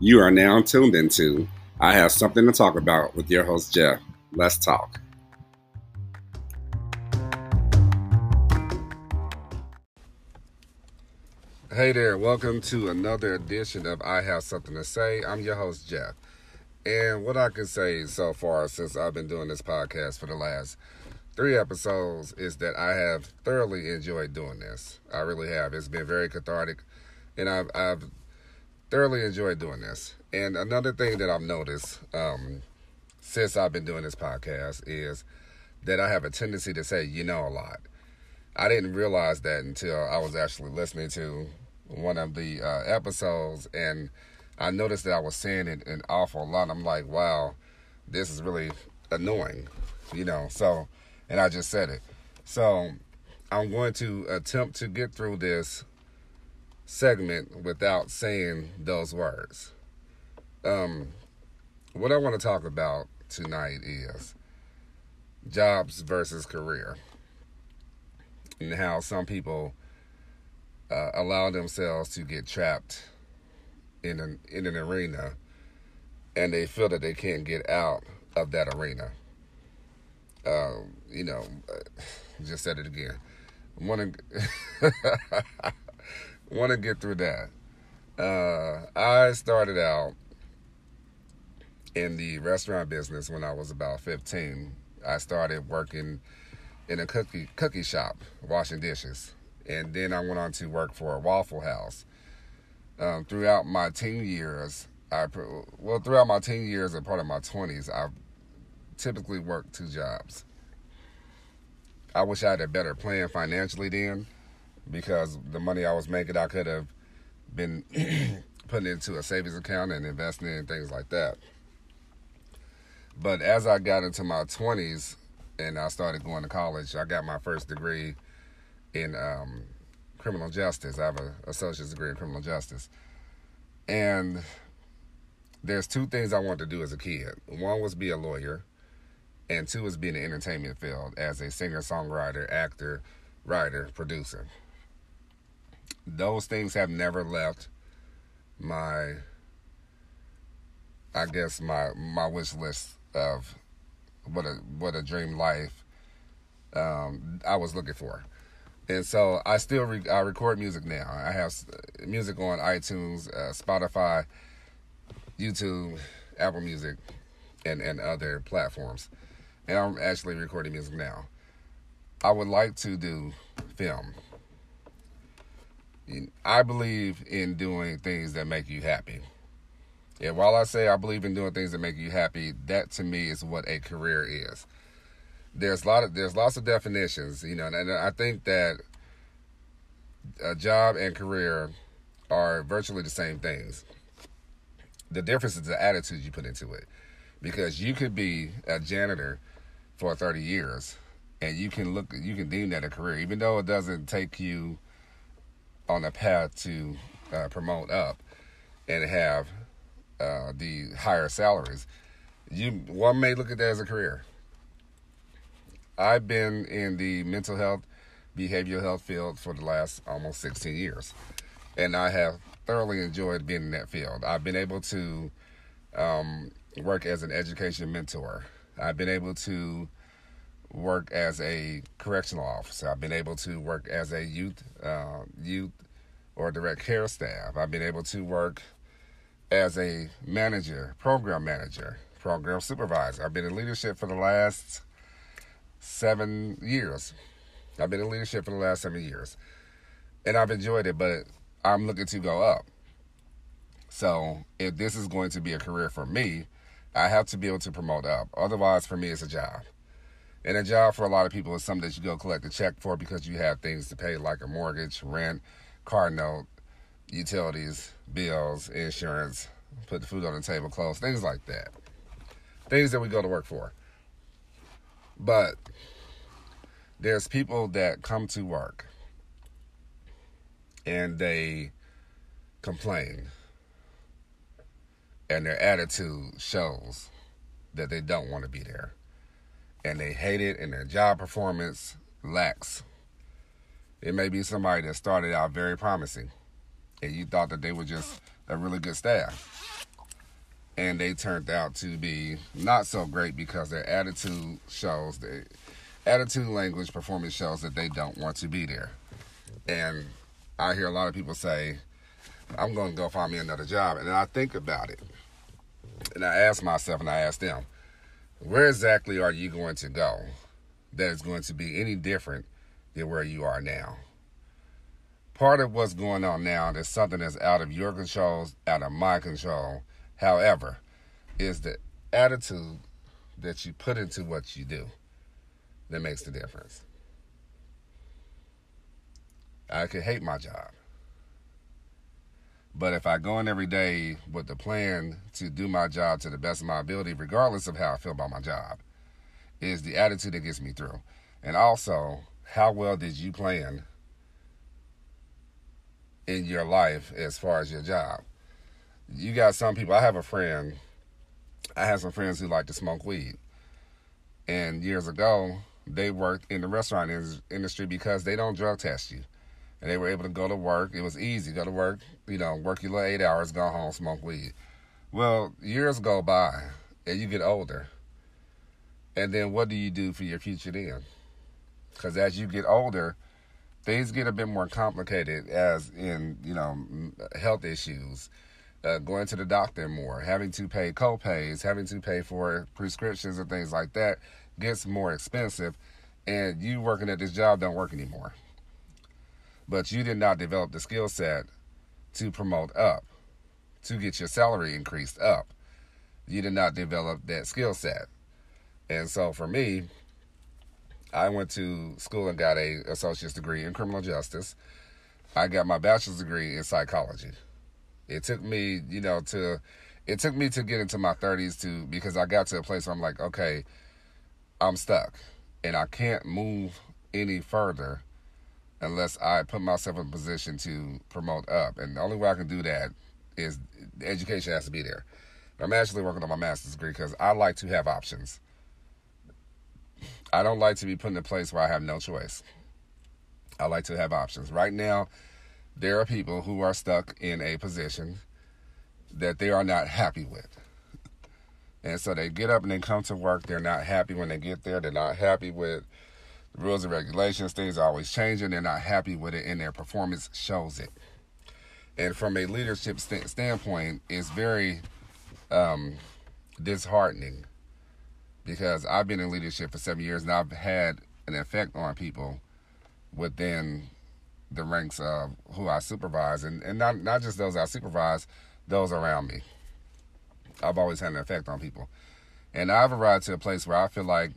You are now tuned into I Have Something to Talk About with your host, Jeff. Let's talk. Hey there, welcome to another edition of I Have Something to Say. I'm your host, Jeff. And what I can say so far since I've been doing this podcast for the last three episodes is that I have thoroughly enjoyed doing this. I really have. It's been very cathartic, and I've, I've thoroughly enjoy doing this. And another thing that I've noticed um, since I've been doing this podcast is that I have a tendency to say, you know, a lot. I didn't realize that until I was actually listening to one of the uh, episodes, and I noticed that I was saying it an awful lot. I'm like, wow, this is really annoying, you know. So, and I just said it. So, I'm going to attempt to get through this segment without saying those words. Um, what I want to talk about tonight is jobs versus career, and how some people uh, allow themselves to get trapped in an in an arena, and they feel that they can't get out of that arena. Um, you know, just said it again. To want to get through that. Uh, I started out in the restaurant business when I was about 15. I started working in a cookie cookie shop, washing dishes, and then I went on to work for a Waffle House. Um, throughout my teen years, I well throughout my teen years and part of my 20s, I typically worked two jobs. I wish I had a better plan financially then because the money I was making, I could have been putting into a savings account and investing in things like that. But as I got into my 20s and I started going to college, I got my first degree in um, criminal justice. I have an associate's degree in criminal justice. And there's two things I wanted to do as a kid. One was be a lawyer, and two was be in the entertainment field as a singer, songwriter, actor, writer, producer those things have never left my I guess my my wish list of what a what a dream life um, I was looking for. And so I still re- I record music now. I have music on iTunes, uh, Spotify, YouTube, Apple Music, and and other platforms. And I'm actually recording music now. I would like to do film. I believe in doing things that make you happy. And while I say I believe in doing things that make you happy, that to me is what a career is. There's a lot of there's lots of definitions, you know, and I think that a job and career are virtually the same things. The difference is the attitude you put into it. Because you could be a janitor for 30 years and you can look you can deem that a career even though it doesn't take you on a path to uh, promote up and have uh, the higher salaries. You one may look at that as a career. I've been in the mental health, behavioral health field for the last almost 16 years, and I have thoroughly enjoyed being in that field. I've been able to um, work as an education mentor. I've been able to work as a correctional officer. I've been able to work as a youth uh, youth or direct care staff. I've been able to work as a manager, program manager, program supervisor. I've been in leadership for the last seven years. I've been in leadership for the last seven years, and I've enjoyed it. But I'm looking to go up. So if this is going to be a career for me, I have to be able to promote up. Otherwise, for me, it's a job. And a job for a lot of people is something that you go collect a check for because you have things to pay, like a mortgage, rent, car note, utilities, bills, insurance, put the food on the table, clothes, things like that. Things that we go to work for. But there's people that come to work and they complain and their attitude shows that they don't want to be there and they hate it and their job performance lacks. It may be somebody that started out very promising and you thought that they were just a really good staff. and they turned out to be not so great because their attitude shows the attitude language performance shows that they don't want to be there. And i hear a lot of people say i'm going to go find me another job and i think about it. And i ask myself and i ask them where exactly are you going to go that is going to be any different than where you are now part of what's going on now is something that's out of your control out of my control However, is the attitude that you put into what you do that makes the difference. I could hate my job. But if I go in every day with the plan to do my job to the best of my ability, regardless of how I feel about my job, is the attitude that gets me through. And also, how well did you plan in your life as far as your job? you got some people. I have a friend. I have some friends who like to smoke weed, and years ago they worked in the restaurant industry because they don't drug test you, and they were able to go to work. It was easy. Go to work, you know, work your little eight hours, go home, smoke weed. Well, years go by, and you get older, and then what do you do for your future then? Because as you get older, things get a bit more complicated, as in you know health issues uh, going to the doctor more, having to pay co-pays, having to pay for prescriptions and things like that gets more expensive. And you working at this job don't work anymore. But you did not develop the skill set to promote up, to get your salary increased up. You did not develop that skill set. And so for me, I went to school and got a associate's degree in criminal justice. I got my bachelor's degree in psychology. It took me, you know, to it took me to get into my 30s to because I got to a place where I'm like, okay, I'm stuck and I can't move any further unless I put myself in a position to promote up. And the only way I can do that is education has to be there. I'm actually working on my master's degree because I like to have options. I don't like to be put in a place where I have no choice. I like to have options. Right now, there are people who are stuck in a position that they are not happy with. And so they get up and they come to work. They're not happy when they get there. They're not happy with the rules and regulations. Things are always changing. They're not happy with it, and their performance shows it. And from a leadership st- standpoint, it's very um, disheartening because I've been in leadership for seven years and I've had an effect on people within the ranks of who I supervise, and, and not not just those I supervise, those around me. I've always had an effect on people, and I've arrived to a place where I feel like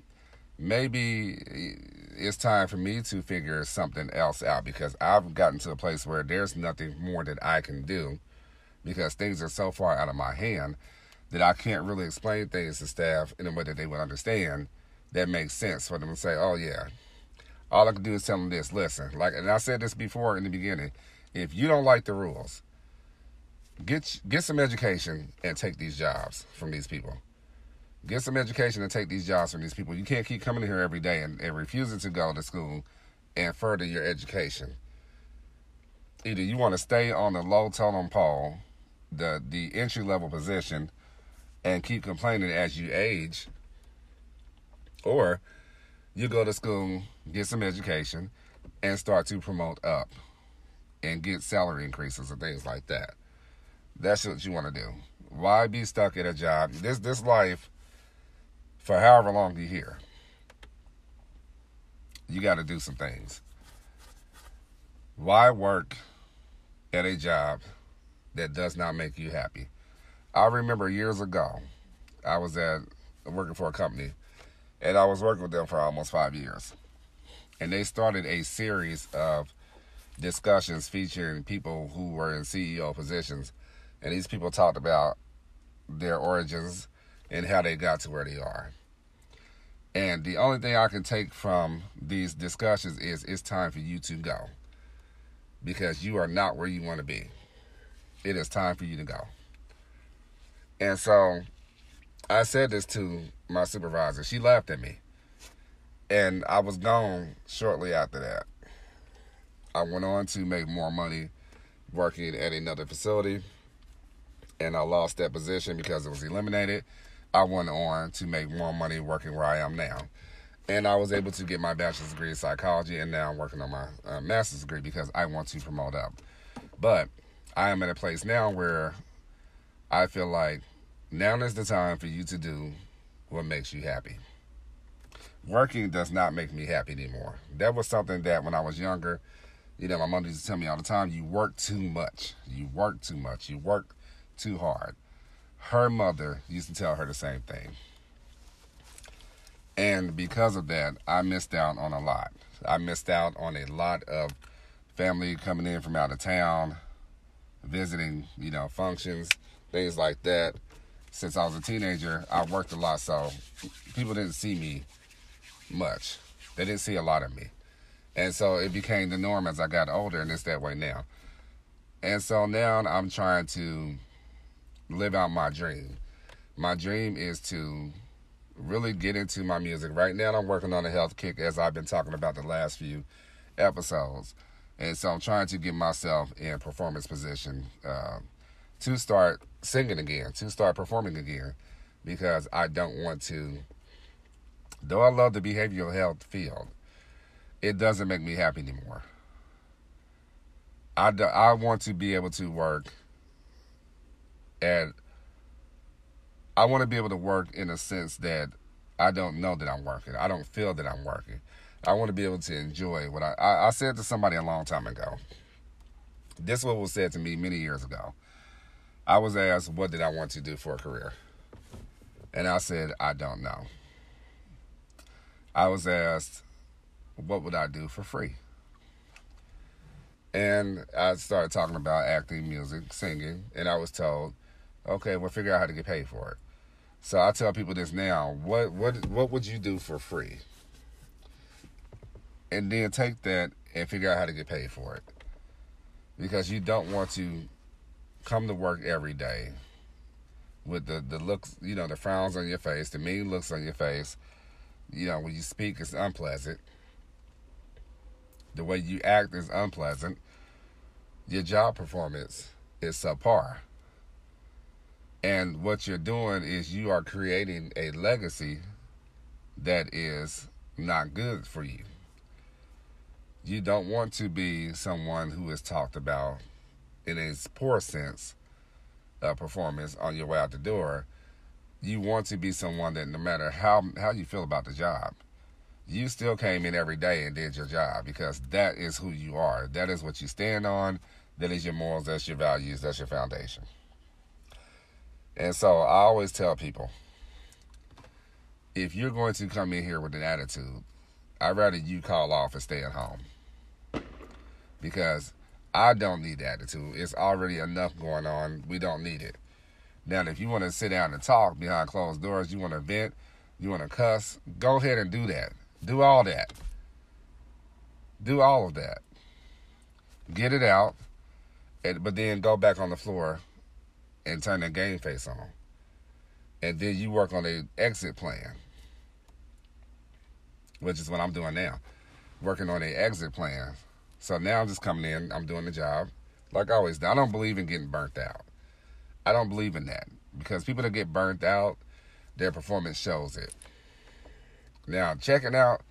maybe it's time for me to figure something else out because I've gotten to a place where there's nothing more that I can do because things are so far out of my hand that I can't really explain things to staff in a way that they would understand that makes sense for them to say, "Oh yeah, all I can do is tell them this. Listen, like, and I said this before in the beginning. If you don't like the rules, get get some education and take these jobs from these people. Get some education and take these jobs from these people. You can't keep coming here every day and, and refusing to go to school and further your education. Either you want to stay on the low totem pole, the the entry level position, and keep complaining as you age, or you go to school, get some education, and start to promote up and get salary increases and things like that. That's what you want to do. Why be stuck at a job? This this life for however long you're here. You got to do some things. Why work at a job that does not make you happy? I remember years ago, I was at working for a company and I was working with them for almost five years. And they started a series of discussions featuring people who were in CEO positions, and these people talked about their origins and how they got to where they are. And the only thing I can take from these discussions is it's time for you to go because you are not where you want to be. It is time for you to go. And so I said this to my supervisor. She laughed at me. And I was gone shortly after that. I went on to make more money working at another facility. and I lost that position because it was eliminated, I went on to make more money working where I am now. And I was able to get my bachelor's degree in psychology, and now I'm working on my uh, master's degree because I want to promote up. But I am at a place now where I feel like now is the time for you to do what makes you happy. Working does not make me happy anymore. That was something that when I was younger, you know, my mother used to tell me all the time, you work too much. You work too much. You work too hard. Her mother used to tell her the same thing. And because of that, I missed out on a lot. I missed out on a lot of family coming in from out of town, visiting, you know, functions, things like that. Since I was a teenager, I worked a lot, so people didn't see me much. They didn't see a lot of me. And so it became the norm as I got older, and it's that way now. And so now I'm trying to live out my dream. My dream is to really get into my music. Right now, I'm working on a health kick, as I've been talking about the last few episodes. And so I'm trying to get myself in performance position uh, to start singing again, to start performing again, because I don't want to. Though I love the behavioral health field, it doesn't make me happy anymore. I, do, I want to be able to work and I want to be able to work in a sense that I don't know that I'm working. I don't feel that I'm working. I want to be able to enjoy what I, I, I said to somebody a long time ago. This was said to me many years ago. I was asked, what did I want to do for a career? And I said, I don't know. I was asked, what would I do for free? And I started talking about acting, music, singing, and I was told, okay, well, figure out how to get paid for it. So I tell people this now: what what what would you do for free? And then take that and figure out how to get paid for it, because you don't want to come to work every day with the the looks, you know, the frowns on your face, the mean looks on your face. You know, when you speak, it's unpleasant. The way you act is unpleasant. Your job performance is subpar. And what you're doing is you are creating a legacy that is not good for you. You don't want to be someone who is talked about in a poor sense of performance on your way out the door. You want to be someone that no matter how how you feel about the job, you still came in every day and did your job because that is who you are. That is what you stand on. That is your morals. That's your values. That's your foundation. And so I always tell people if you're going to come in here with an attitude, I'd rather you call off and stay at home. Because I don't need the attitude. It's already enough going on. We don't need it. Now, if you want to sit down and talk behind closed doors, you want to vent, you want to cuss, go ahead and do that. Do all that. Do all of that. Get it out, but then go back on the floor and turn the game face on. And then you work on the exit plan, which is what I'm doing now. Working on the exit plan. So now I'm just coming in, I'm doing the job like I always do. I don't believe in getting burnt out. I don't believe in that because people that get burnt out, their performance shows it. Now, checking out,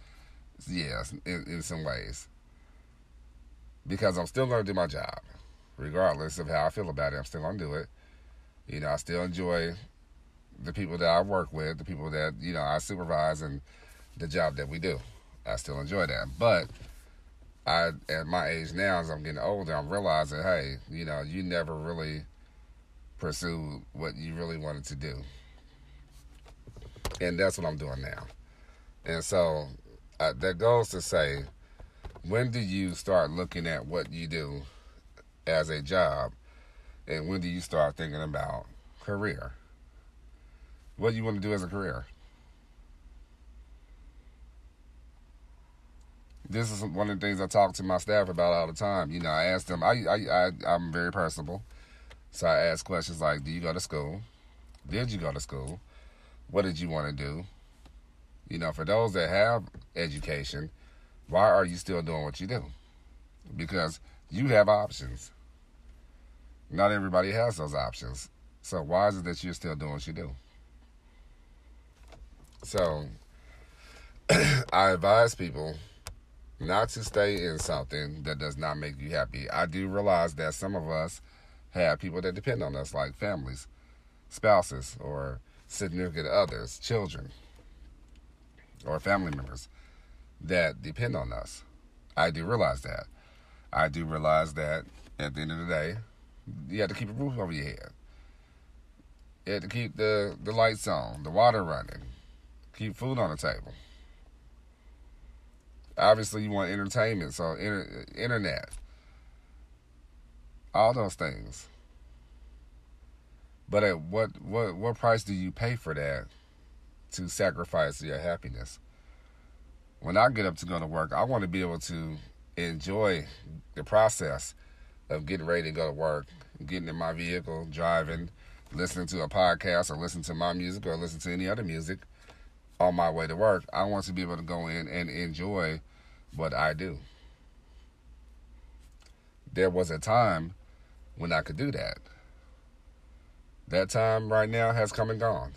yes, in, in some ways. Because I'm still going to do my job. Regardless of how I feel about it, I'm still going to do it. You know, I still enjoy the people that I work with, the people that, you know, I supervise and the job that we do. I still enjoy that. But I at my age now, as I'm getting older, I'm realizing, hey, you know, you never really pursued what you really wanted to do. And that's what I'm doing now. And so uh, that goes to say, when do you start looking at what you do as a job and when do you start thinking about career? What do you want to do as a career? This is one of the things I talk to my staff about all the time. You know, I ask them. I, I, I I'm very personable, so I ask questions like, "Do you go to school? Did you go to school? What did you want to do?" You know, for those that have education, why are you still doing what you do? Because you have options. Not everybody has those options. So why is it that you're still doing what you do? So I advise people not to stay in something that does not make you happy. I do realize that some of us have people that depend on us, like families, spouses, or significant others, children, or family members that depend on us. I do realize that. I do realize that at the end of the day, you have to keep a roof over your head. You have to keep the, the lights on, the water running, keep food on the table. Obviously, you want entertainment, so inter- internet, all those things. But at what what what price do you pay for that to sacrifice your happiness? When I get up to go to work, I want to be able to enjoy the process of getting ready to go to work, getting in my vehicle, driving, listening to a podcast or listening to my music or listening to any other music on my way to work. I want to be able to go in and enjoy what I do. There was a time when I could do that. That time right now has come and gone.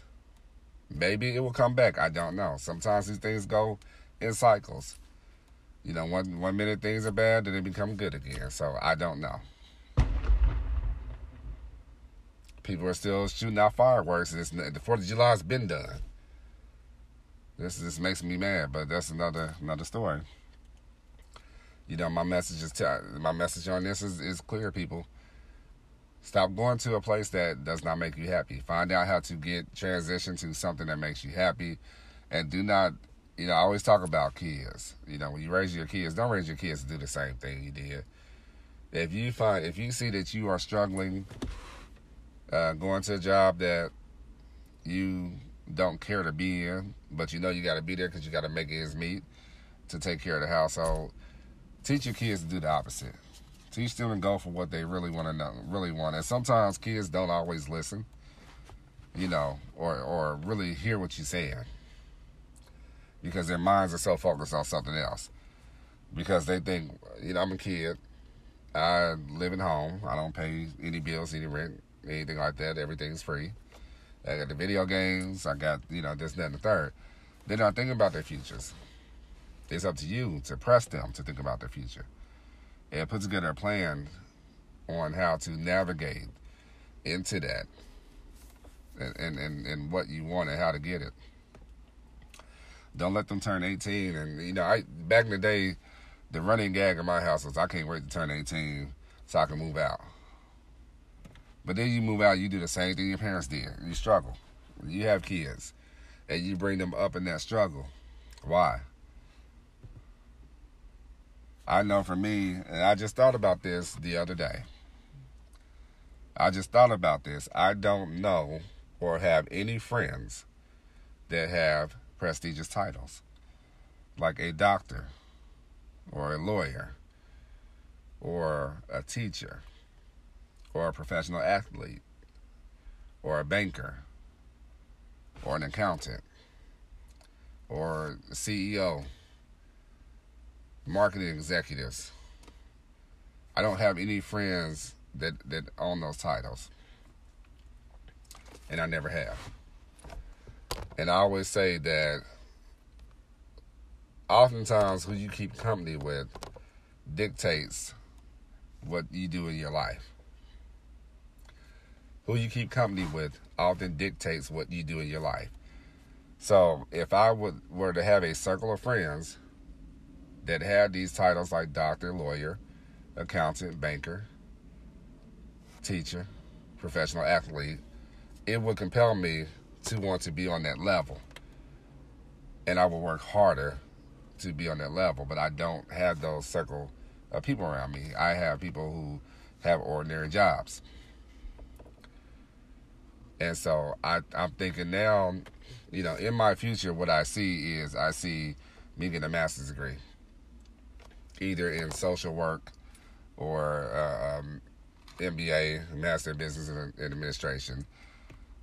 Maybe it will come back. I don't know. Sometimes these things go in cycles. You know, one one minute things are bad, then they become good again. So I don't know. People are still shooting out fireworks, it's, the Fourth of July has been done. This just makes me mad, but that's another another story. You know, my message is t- my message on this is, is clear, people. Stop going to a place that does not make you happy. Find out how to get transition to something that makes you happy, and do not. You know, I always talk about kids. You know, when you raise your kids, don't raise your kids to do the same thing you did. If you find, if you see that you are struggling, uh, going to a job that you don't care to be in, but you know you got to be there because you got to make ends meet to take care of the household. Teach your kids to do the opposite. Teach them to go for what they really want to know, really want. And sometimes kids don't always listen, you know, or or really hear what you're saying because their minds are so focused on something else. Because they think, you know, I'm a kid. I live at home. I don't pay any bills, any rent, anything like that. Everything's free. I got the video games. I got, you know, this, that, and the third. They're not thinking about their futures. It's up to you to press them to think about their future and put together a plan on how to navigate into that and, and, and, and what you want and how to get it. Don't let them turn 18. And, you know, I back in the day, the running gag in my house was I can't wait to turn 18 so I can move out. But then you move out, you do the same thing your parents did. You struggle. You have kids, and you bring them up in that struggle. Why? I know for me, and I just thought about this the other day. I just thought about this. I don't know or have any friends that have prestigious titles, like a doctor, or a lawyer, or a teacher, or a professional athlete, or a banker, or an accountant, or CEO marketing executives. I don't have any friends that that own those titles, and I never have. And I always say that oftentimes who you keep company with dictates what you do in your life. Who you keep company with often dictates what you do in your life. So if I would were to have a circle of friends that had these titles like doctor, lawyer, accountant, banker, teacher, professional athlete, it would compel me to want to be on that level. And I will work harder to be on that level, but I don't have those circle of people around me. I have people who have ordinary jobs. And so I, I'm thinking now, you know, in my future, what I see is I see me getting a master's degree either in social work or uh, um, MBA, Master in Business and Administration,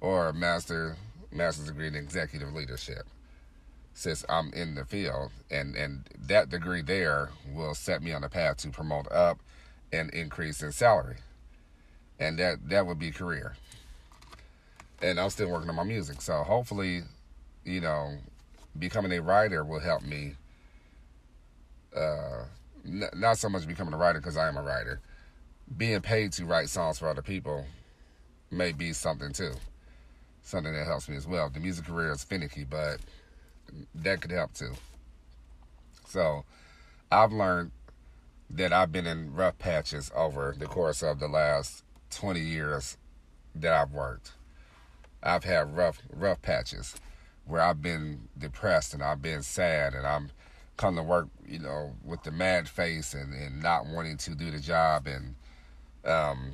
or master master's degree in executive leadership. Since I'm in the field, and and that degree there will set me on the path to promote up and increase in salary, and that that would be career. and I'm still working on my music. So hopefully, you know, becoming a writer will help me. Uh, n- not so much becoming a writer because I am a writer. Being paid to write songs for other people may be something too, something that helps me as well. The music career is finicky, but that could help too. So, I've learned that I've been in rough patches over the course of the last 20 years that I've worked. I've had rough rough patches where I've been depressed and I've been sad and I'm come to work, you know, with the mad face and, and not wanting to do the job and um,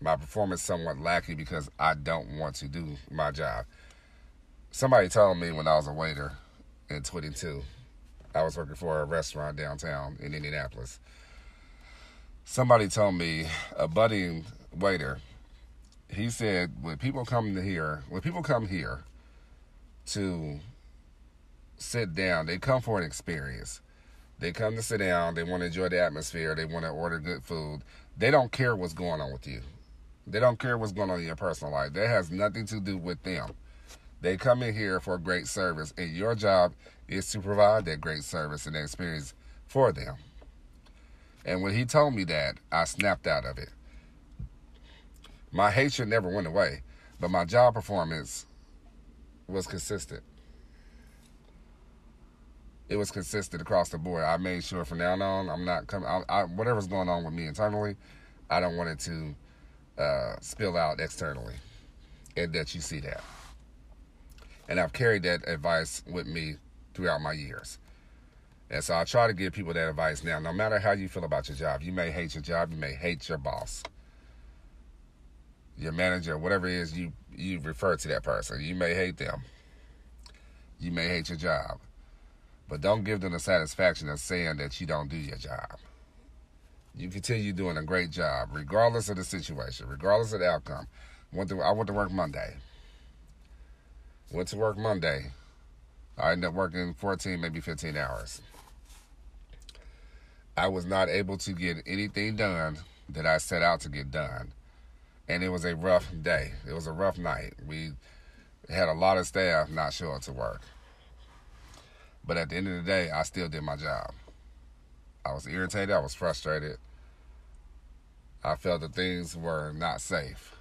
my performance somewhat lacking because I don't want to do my job. Somebody told me when I was a waiter in 22, I was working for a restaurant downtown in Indianapolis. Somebody told me a budding waiter he said when people come to here, when people come here to sit down, they come for an experience. They come to sit down, they want to enjoy the atmosphere, they want to order good food. They don't care what's going on with you. They don't care what's going on in your personal life. That has nothing to do with them. They come in here for great service, and your job is to provide that great service and experience for them. And when he told me that, I snapped out of it. My hatred never went away, but my job performance was consistent. It was consistent across the board. I made sure from now on, I'm not coming. I, I, whatever's going on with me internally, I don't want it to uh, spill out externally, and that you see that. And I've carried that advice with me throughout my years. And so I try to give people that advice now. No matter how you feel about your job, you may hate your job, you may hate your boss your manager, whatever it is you you refer to that person. You may hate them. You may hate your job. But don't give them the satisfaction of saying that you don't do your job. You continue doing a great job, regardless of the situation, regardless of the outcome. Went to, I went to work Monday. Went to work Monday. I ended up working 14, maybe 15 hours. I was not able to get anything done that I set out to get done and it was a rough day. It was a rough night. We had a lot of staff not show up to work. But at the end of the day, I still did my job. I was irritated, I was frustrated. I felt that things were not safe.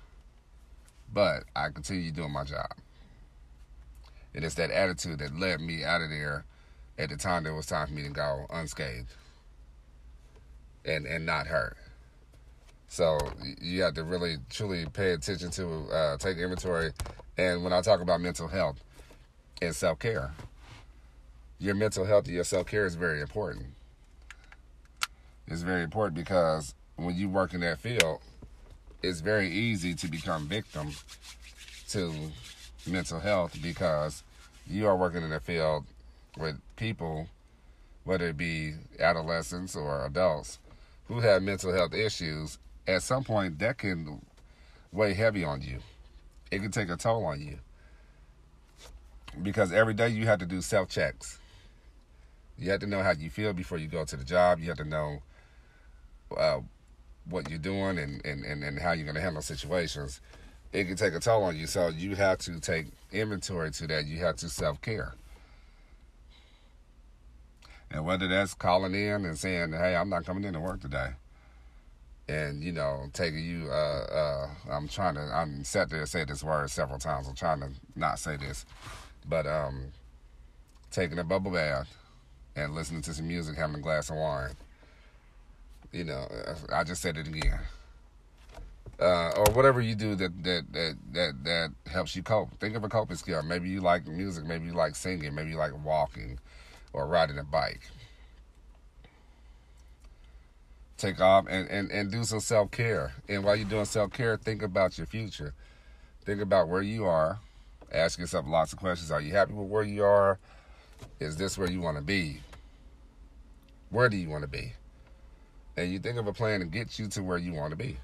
But I continued doing my job. And it's that attitude that led me out of there at the time that it was time for me to go unscathed and, and not hurt. So you have to really truly pay attention to uh, take inventory. And when I talk about mental health and self care, your mental health and your self care is very important. It's very important because when you work in that field, it's very easy to become victim to mental health because you are working in a field with people, whether it be adolescents or adults, who have mental health issues at some point that can weigh heavy on you. It can take a toll on you. Because every day you have to do self checks. You have to know how you feel before you go to the job. You have to know uh, what you're doing and, and, and, and how you're going to handle situations. It can take a toll on you. So you have to take inventory to that. You have to self care. And whether that's calling in and saying, hey, I'm not coming in to work today and you know taking you uh uh i'm trying to i'm sat there to say this word several times i'm trying to not say this but um taking a bubble bath and listening to some music having a glass of wine you know i just said it again uh, or whatever you do that, that that that that helps you cope. Think of a coping skill. Maybe you like music. Maybe you like singing. Maybe you like walking, or riding a bike take off and, and, and do some self care. And while you're doing self care, think about your future. Think about where you are. Ask yourself lots of questions. Are you happy with where you are? Is this where you want to be? Where do you want to be? And you think of a plan to get you to where you want to be.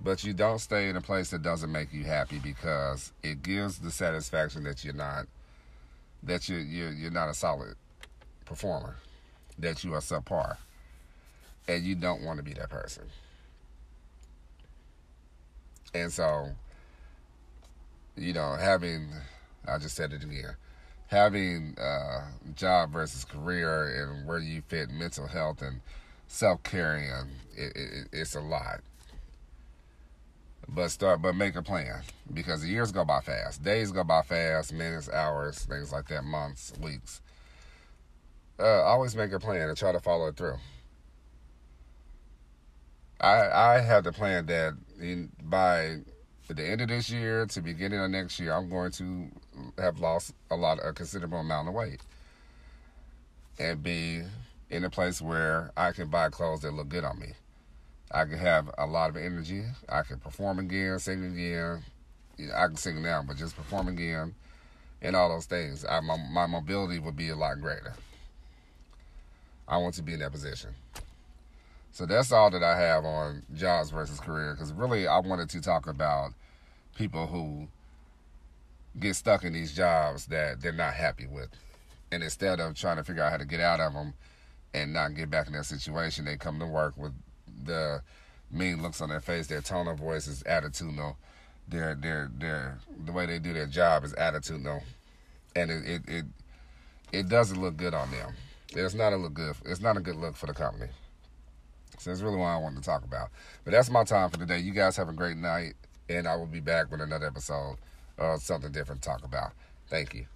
But you don't stay in a place that doesn't make you happy because it gives the satisfaction that you're not that you you you're not a solid performer, that you are subpar and you don't want to be that person. And so you know, having, I just said it again, having uh, job versus career and where you fit mental health and self care in, it, it, it's a lot. But start, but make a plan because the years go by fast, days go by fast, minutes, hours, things like that, months, weeks. Uh, always make a plan and try to follow it through. I I have the plan that in, by the end of this year to beginning of next year, I'm going to have lost a lot, of a considerable amount of weight, and be in a place where I can buy clothes that look good on me. I can have a lot of energy. I can perform again, sing again. I can sing now, but just perform again, and all those things. I, my, my mobility would be a lot greater. I want to be in that position. So that's all that I have on jobs versus career. Because really, I wanted to talk about people who get stuck in these jobs that they're not happy with. And instead of trying to figure out how to get out of them and not get back in that situation, they come to work with the mean looks on their face, their tone of voice is attitudinal, their their their the way they do their job is attitudinal, and it it it, it doesn't look good on them. It's not a look good. It's not a good look for the company. So that's really what I wanted to talk about. But that's my time for today. You guys have a great night, and I will be back with another episode of something different to talk about. Thank you.